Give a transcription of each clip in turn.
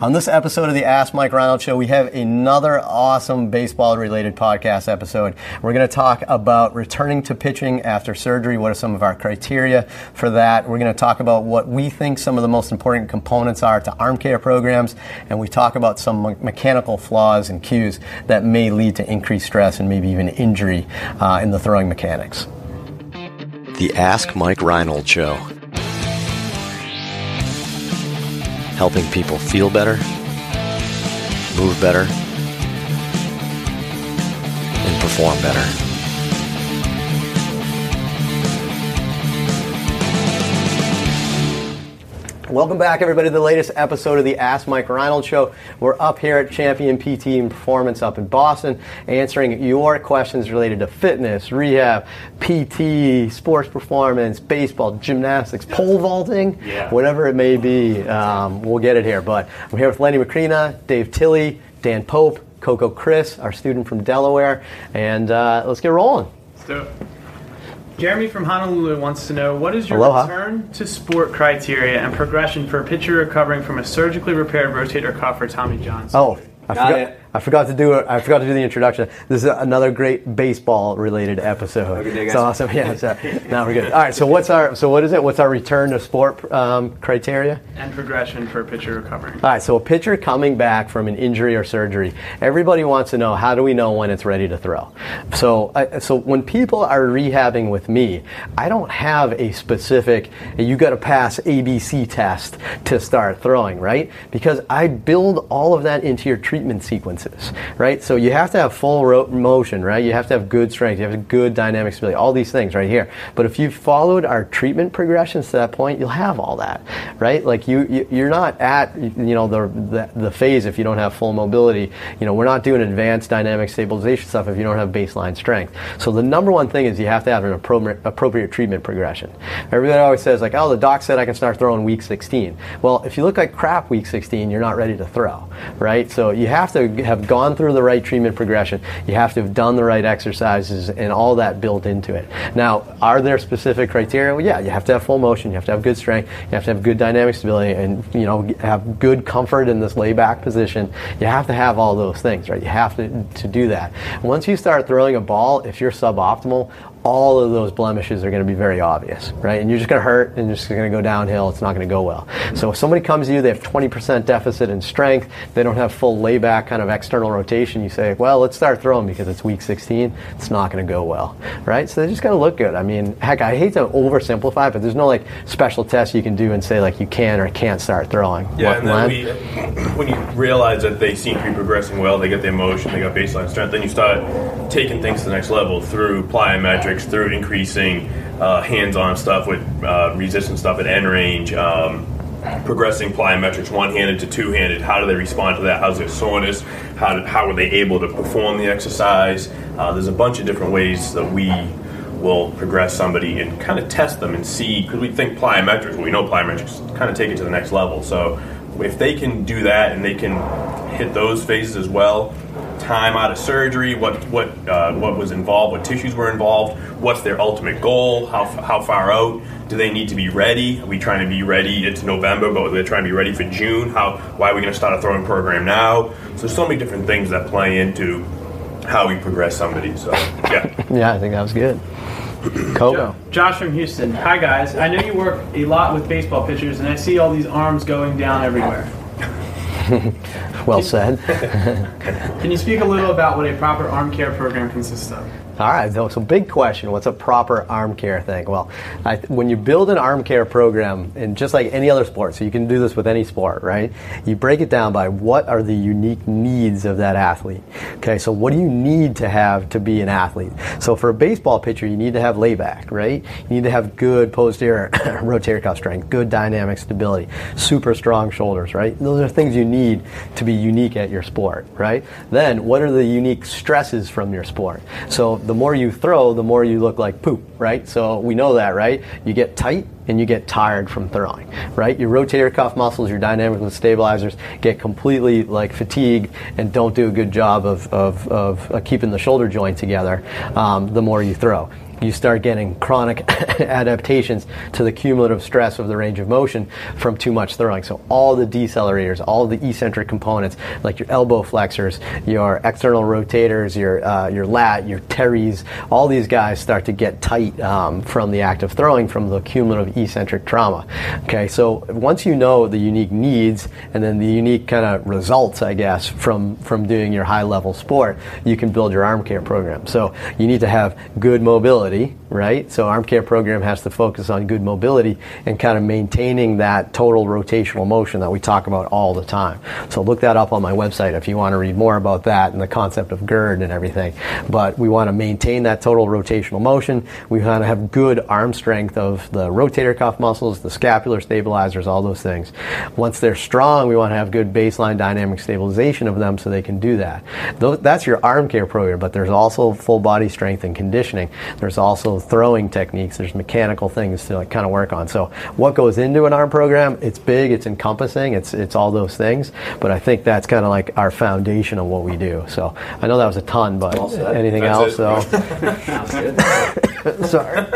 On this episode of the Ask Mike Reinold Show, we have another awesome baseball related podcast episode. We're going to talk about returning to pitching after surgery. What are some of our criteria for that? We're going to talk about what we think some of the most important components are to arm care programs, and we talk about some me- mechanical flaws and cues that may lead to increased stress and maybe even injury uh, in the throwing mechanics. The Ask Mike Reinold Show. Helping people feel better, move better, and perform better. Welcome back, everybody, to the latest episode of the Ask Mike Reinold Show. We're up here at Champion PT and Performance up in Boston, answering your questions related to fitness, rehab, PT, sports performance, baseball, gymnastics, pole vaulting, Yeah. whatever it may be. Um, we'll get it here. But I'm here with Lenny Macrina, Dave Tilley, Dan Pope, Coco Chris, our student from Delaware, and uh, let's get rolling. Let's do it. Jeremy from Honolulu wants to know what is your Aloha. return to sport criteria and progression for a pitcher recovering from a surgically repaired rotator cuff or Tommy John? Oh, I Got forgot, it. I forgot to do it. I forgot to do the introduction. This is another great baseball related episode. Okay, It's guys. awesome. Yeah, so, now we're good. All right. So what's our? So what is it? What's our return to sport um, criteria? and progression for a pitcher recovering. All right, so a pitcher coming back from an injury or surgery, everybody wants to know how do we know when it's ready to throw? So, I so when people are rehabbing with me, I don't have a specific you got to pass ABC test to start throwing, right? Because I build all of that into your treatment right? So you have to have full motion, right? You have to have good strength, you have good dynamic stability, all these things right here. But if you've followed our treatment progressions to that point, you'll have all that, right? Like you, you you're not at you know the, the the phase if you don't have full mobility. You know, we're not doing advanced dynamic stabilization stuff if you don't have baseline strength. So the number one thing is you have to have an appropriate appropriate treatment progression. Everybody always says like, oh, the doc said I can start throwing week 16. Well, if you look like crap week 16, you're not ready to throw, right? So you have to have gone through the right treatment progression. You have to have done the right exercises and all that built into it. Now, are there specific criteria? Well, yeah, you have to have full motion, you have to have good strength, you have to have good dynamic stability, and you know have good comfort in this layback position. You have to have all those things, right? You have to to do that. Once you start throwing a ball, if you're suboptimal, all of those blemishes are going to be very obvious, right? And you're just going to hurt and you're just going to go downhill. It's not going to go well. So if somebody comes to you, they have 20% deficit in strength, they don't have full layback kind of external rotation, you say, well, let's start throwing because it's week 16. It's not going to go well, right? So they just got to look good. I mean, heck, I hate to oversimplify, but there's no like special test you can do and say like you can or can't start throwing. Yeah, What, and then we, when you realize that they seem to be progressing well, they get the emotion, they got baseline strength, then you start taking things to the next level through plyometrics, through increasing uh, hands-on stuff with uh, resistance stuff at end range, um, progressing plyometrics one-handed to two-handed. How do they respond to that? How's their soreness? How, how are they able to perform the exercise? Uh, there's a bunch of different ways that we will progress somebody and kind of test them and see because we think plyometrics we know plyometrics kind of take it to the next level so if they can do that and they can hit those phases as well time out of surgery what what uh, what was involved what tissues were involved what's their ultimate goal how, how far out do they need to be ready are we trying to be ready it's november but they're trying to be ready for june how why are we going to start a throwing program now so there's so many different things that play into how we progress somebody so yeah yeah, I think that was good. Coco. Josh from Houston. Hi guys. I know you work a lot with baseball pitchers, and I see all these arms going down everywhere. Well said. Can you speak a little about what a proper arm care program consists of? All right, so, so big question. What's a proper arm care thing? Well, I, when you build an arm care program, and just like any other sport, so you can do this with any sport, right? You break it down by what are the unique needs of that athlete. Okay, so what do you need to have to be an athlete? So for a baseball pitcher, you need to have layback, right? You need to have good posterior rotator cuff strength, good dynamic stability, super strong shoulders, right? Those are things you need to be unique at your sport, right? Then what are the unique stresses from your sport? So the more you throw, the more you look like poop, right? So we know that, right? You get tight and you get tired from throwing, right? Your rotator cuff muscles, your dynamic and stabilizers get completely like fatigued and don't do a good job of, of, of uh, keeping the shoulder joint together um, the more you throw you start getting chronic adaptations to the cumulative stress of the range of motion from too much throwing. So all the decelerators, all the eccentric components, like your elbow flexors, your external rotators, your uh, your lat, your teres, all these guys start to get tight um, from the act of throwing from the cumulative eccentric trauma. Okay, so once you know the unique needs and then the unique kind of results, I guess, from from doing your high level sport, you can build your arm care program. So you need to have good mobility right? So arm care program has to focus on good mobility and kind of maintaining that total rotational motion that we talk about all the time. So look that up on my website if you want to read more about that and the concept of GIRD and everything. But we want to maintain that total rotational motion. We want to have good arm strength of the rotator cuff muscles, the scapular stabilizers, all those things. Once they're strong, we want to have good baseline dynamic stabilization of them so they can do that. That's your arm care program, but there's also full body strength and conditioning. There's also throwing techniques. There's mechanical things to like kind of work on. So what goes into an arm program? It's big. It's encompassing. It's it's all those things. But I think that's kind of like our foundation of what we do. So I know that was a ton, but anything That's else? it. So sorry.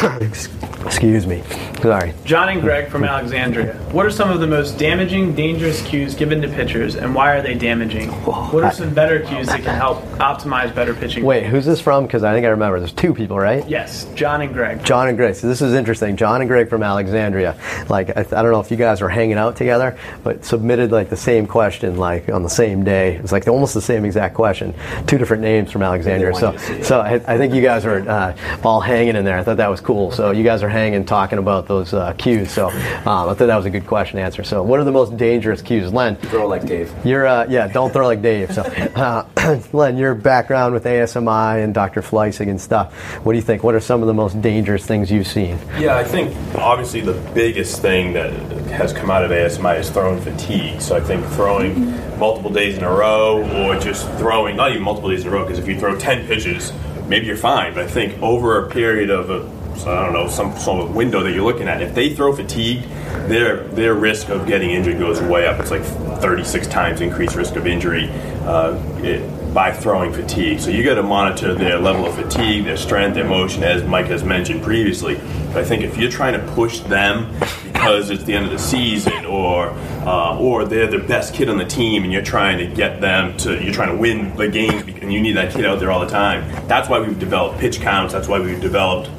Doug. Excuse me. Sorry. John and Greg from Alexandria. What are some of the most damaging, dangerous cues given to pitchers, and why are they damaging? What are some better cues that can help optimize better pitching? Wait, who's this from? Because I think I remember. There's two people, right? Yes, John and Greg. John and Greg. So this is interesting. John and Greg from Alexandria. Like I, I don't know if you guys were hanging out together, but submitted like the same question like on the same day. It's like almost the same exact question. Two different names from Alexandria. So so I, I think you guys were uh, all hanging in there. I thought that was cool. So you guys are hanging talking about those uh, cues. So um, I thought that was a good question to answer. So what are the most dangerous cues, Len? Throw like Dave. You're uh, yeah, don't throw like Dave. So, uh, Len, your background with ASMI and Dr. Fleisig and stuff. What do you think? What are some of the most dangerous things you've seen? Yeah, I think obviously the biggest thing that has come out of ASMI is throwing fatigue. So I think throwing multiple days in a row or just throwing, not even multiple days in a row, because if you throw 10 pitches, maybe you're fine. But I think over a period of a so I don't know some sort of window that you're looking at. If they throw fatigue, their their risk of getting injured goes way up. It's like 36 times increased risk of injury uh, it, by throwing fatigue. So you got to monitor their level of fatigue, their strength, their motion, as Mike has mentioned previously. But I think if you're trying to push them because it's the end of the season, or uh, or they're the best kid on the team, and you're trying to get them to you're trying to win the games, and you need that kid out there all the time. That's why we've developed pitch counts. That's why we've developed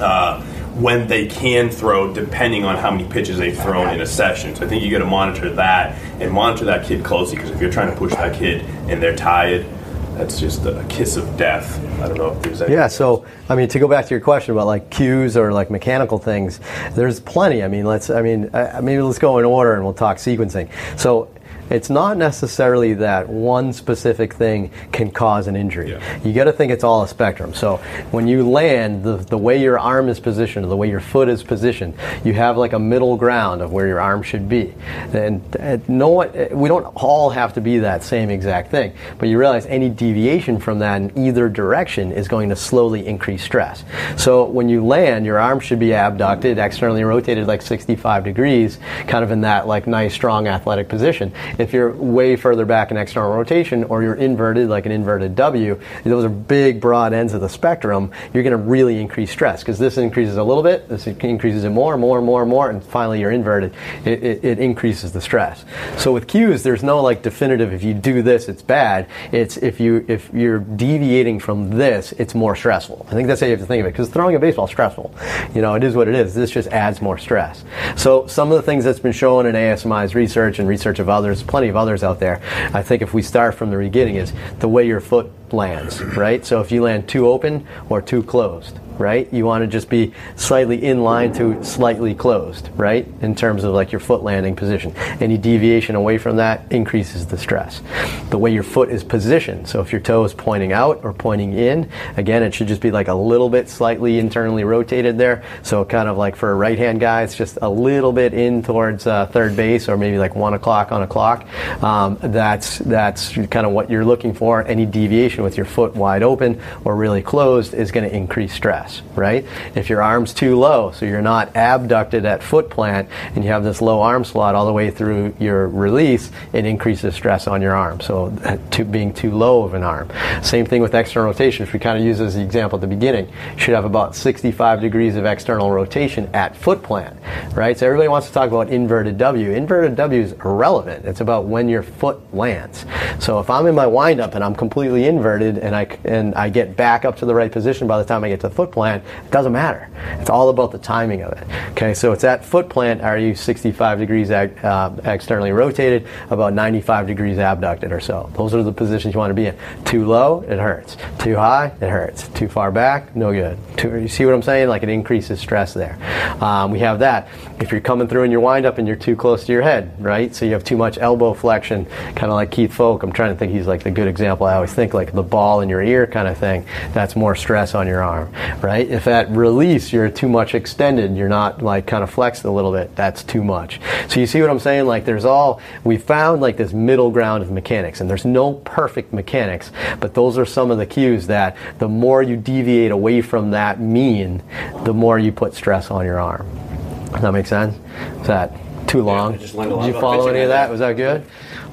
uh, when they can throw, depending on how many pitches they've thrown in a session. So I think you got to monitor that and monitor that kid closely because if you're trying to push that kid and they're tired, that's just a kiss of death. I don't know if there's any. Yeah, so I mean, to go back to your question about like cues or like mechanical things, there's plenty. I mean, let's. I mean, uh, maybe let's go in order and we'll talk sequencing. So it's not necessarily that one specific thing can cause an injury. Yeah. You got to think it's all a spectrum. So when you land, the, the way your arm is positioned, the way your foot is positioned, you have like a middle ground of where your arm should be. And no one, we don't all have to be that same exact thing, but you realize any deviation from that in either direction is going to slowly increase stress. So when you land, your arm should be abducted, externally rotated like 65 degrees, kind of in that like nice, strong athletic position. If you're way further back in external rotation or you're inverted like an inverted W, those are big, broad ends of the spectrum, you're going to really increase stress because this increases a little bit, this increases it more, more, more, more, and finally you're inverted. It, it, it increases the stress. So with cues, there's no like definitive if you do this, it's bad. It's if you if you're deviating from this, it's more stressful. I think that's how you have to think of it because throwing a baseball is stressful. You know, it is what it is. This just adds more stress. So some of the things that's been shown in ASMI's research and research of others, plenty of others out there. I think if we start from the beginning is the way your foot lands, right? So if you land too open or too closed, right? You want to just be slightly in line to slightly closed, right? In terms of like your foot landing position. Any deviation away from that increases the stress. The way your foot is positioned, so if your toe is pointing out or pointing in, again, it should just be like a little bit slightly internally rotated there. So kind of like for a right hand guy, it's just a little bit in towards uh, third base or maybe like one o'clock on a clock. Um, that's, that's kind of what you're looking for. Any deviation with your foot wide open or really closed is going to increase stress, right? If your arm's too low, so you're not abducted at foot plant and you have this low arm slot all the way through your release, it increases stress on your arm. So to being too low of an arm. Same thing with external rotation. which we kind of use as the example at the beginning, you should have about 65 degrees of external rotation at foot plant, right? So everybody wants to talk about inverted W. Inverted W is irrelevant. It's about when your foot lands. So if I'm in my windup and I'm completely inverted and I and I get back up to the right position by the time I get to foot plant, it doesn't matter. It's all about the timing of it. Okay, so it's at foot plant. Are you 65 degrees uh, externally rotated, about 95 degrees abducted or so? Those are the positions you want to be in. Too low, it hurts. Too high, it hurts. Too far back, no good. Too, you see what I'm saying? Like it increases stress there. Um, we have that. If you're coming through in your windup and you're too close to your head, right? So you have too much elbow flexion, kind of like Keith Foulke. I'm trying to think he's like the good example. I always think like the ball in your ear kind of thing. That's more stress on your arm, right? If at release you're too much extended, you're not like kind of flexed a little bit, that's too much. So you see what I'm saying? Like there's all, we found like this middle ground of mechanics and there's no perfect mechanics, but those are some of the cues that the more you deviate away from that mean, the more you put stress on your arm. Does that make sense? Is that too long? I just learned a lot Did you follow any of right that? Was that good?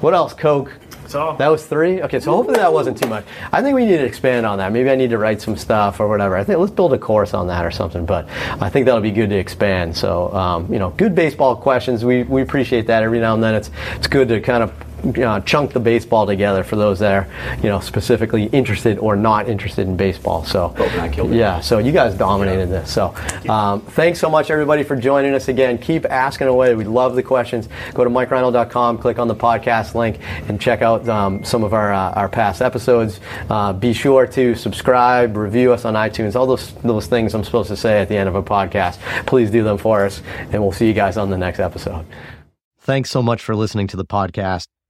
What else? Coke. All. That was three. Okay, so hopefully that wasn't too much. I think we need to expand on that. Maybe I need to write some stuff or whatever. I think let's build a course on that or something. But I think that'll be good to expand. So um, you know, good baseball questions. We we appreciate that every now and then. It's it's good to kind of uh, chunk the baseball together for those that are, you know, specifically interested or not interested in baseball. So, and I killed it. yeah, so you guys dominated this. So, um, thanks so much, everybody, for joining us again. Keep asking away. We love the questions. Go to MikeReinold.com, click on the podcast link, and check out um, some of our uh, our past episodes. Uh, be sure to subscribe, review us on iTunes, all those those things I'm supposed to say at the end of a podcast. Please do them for us, and we'll see you guys on the next episode. Thanks so much for listening to the podcast.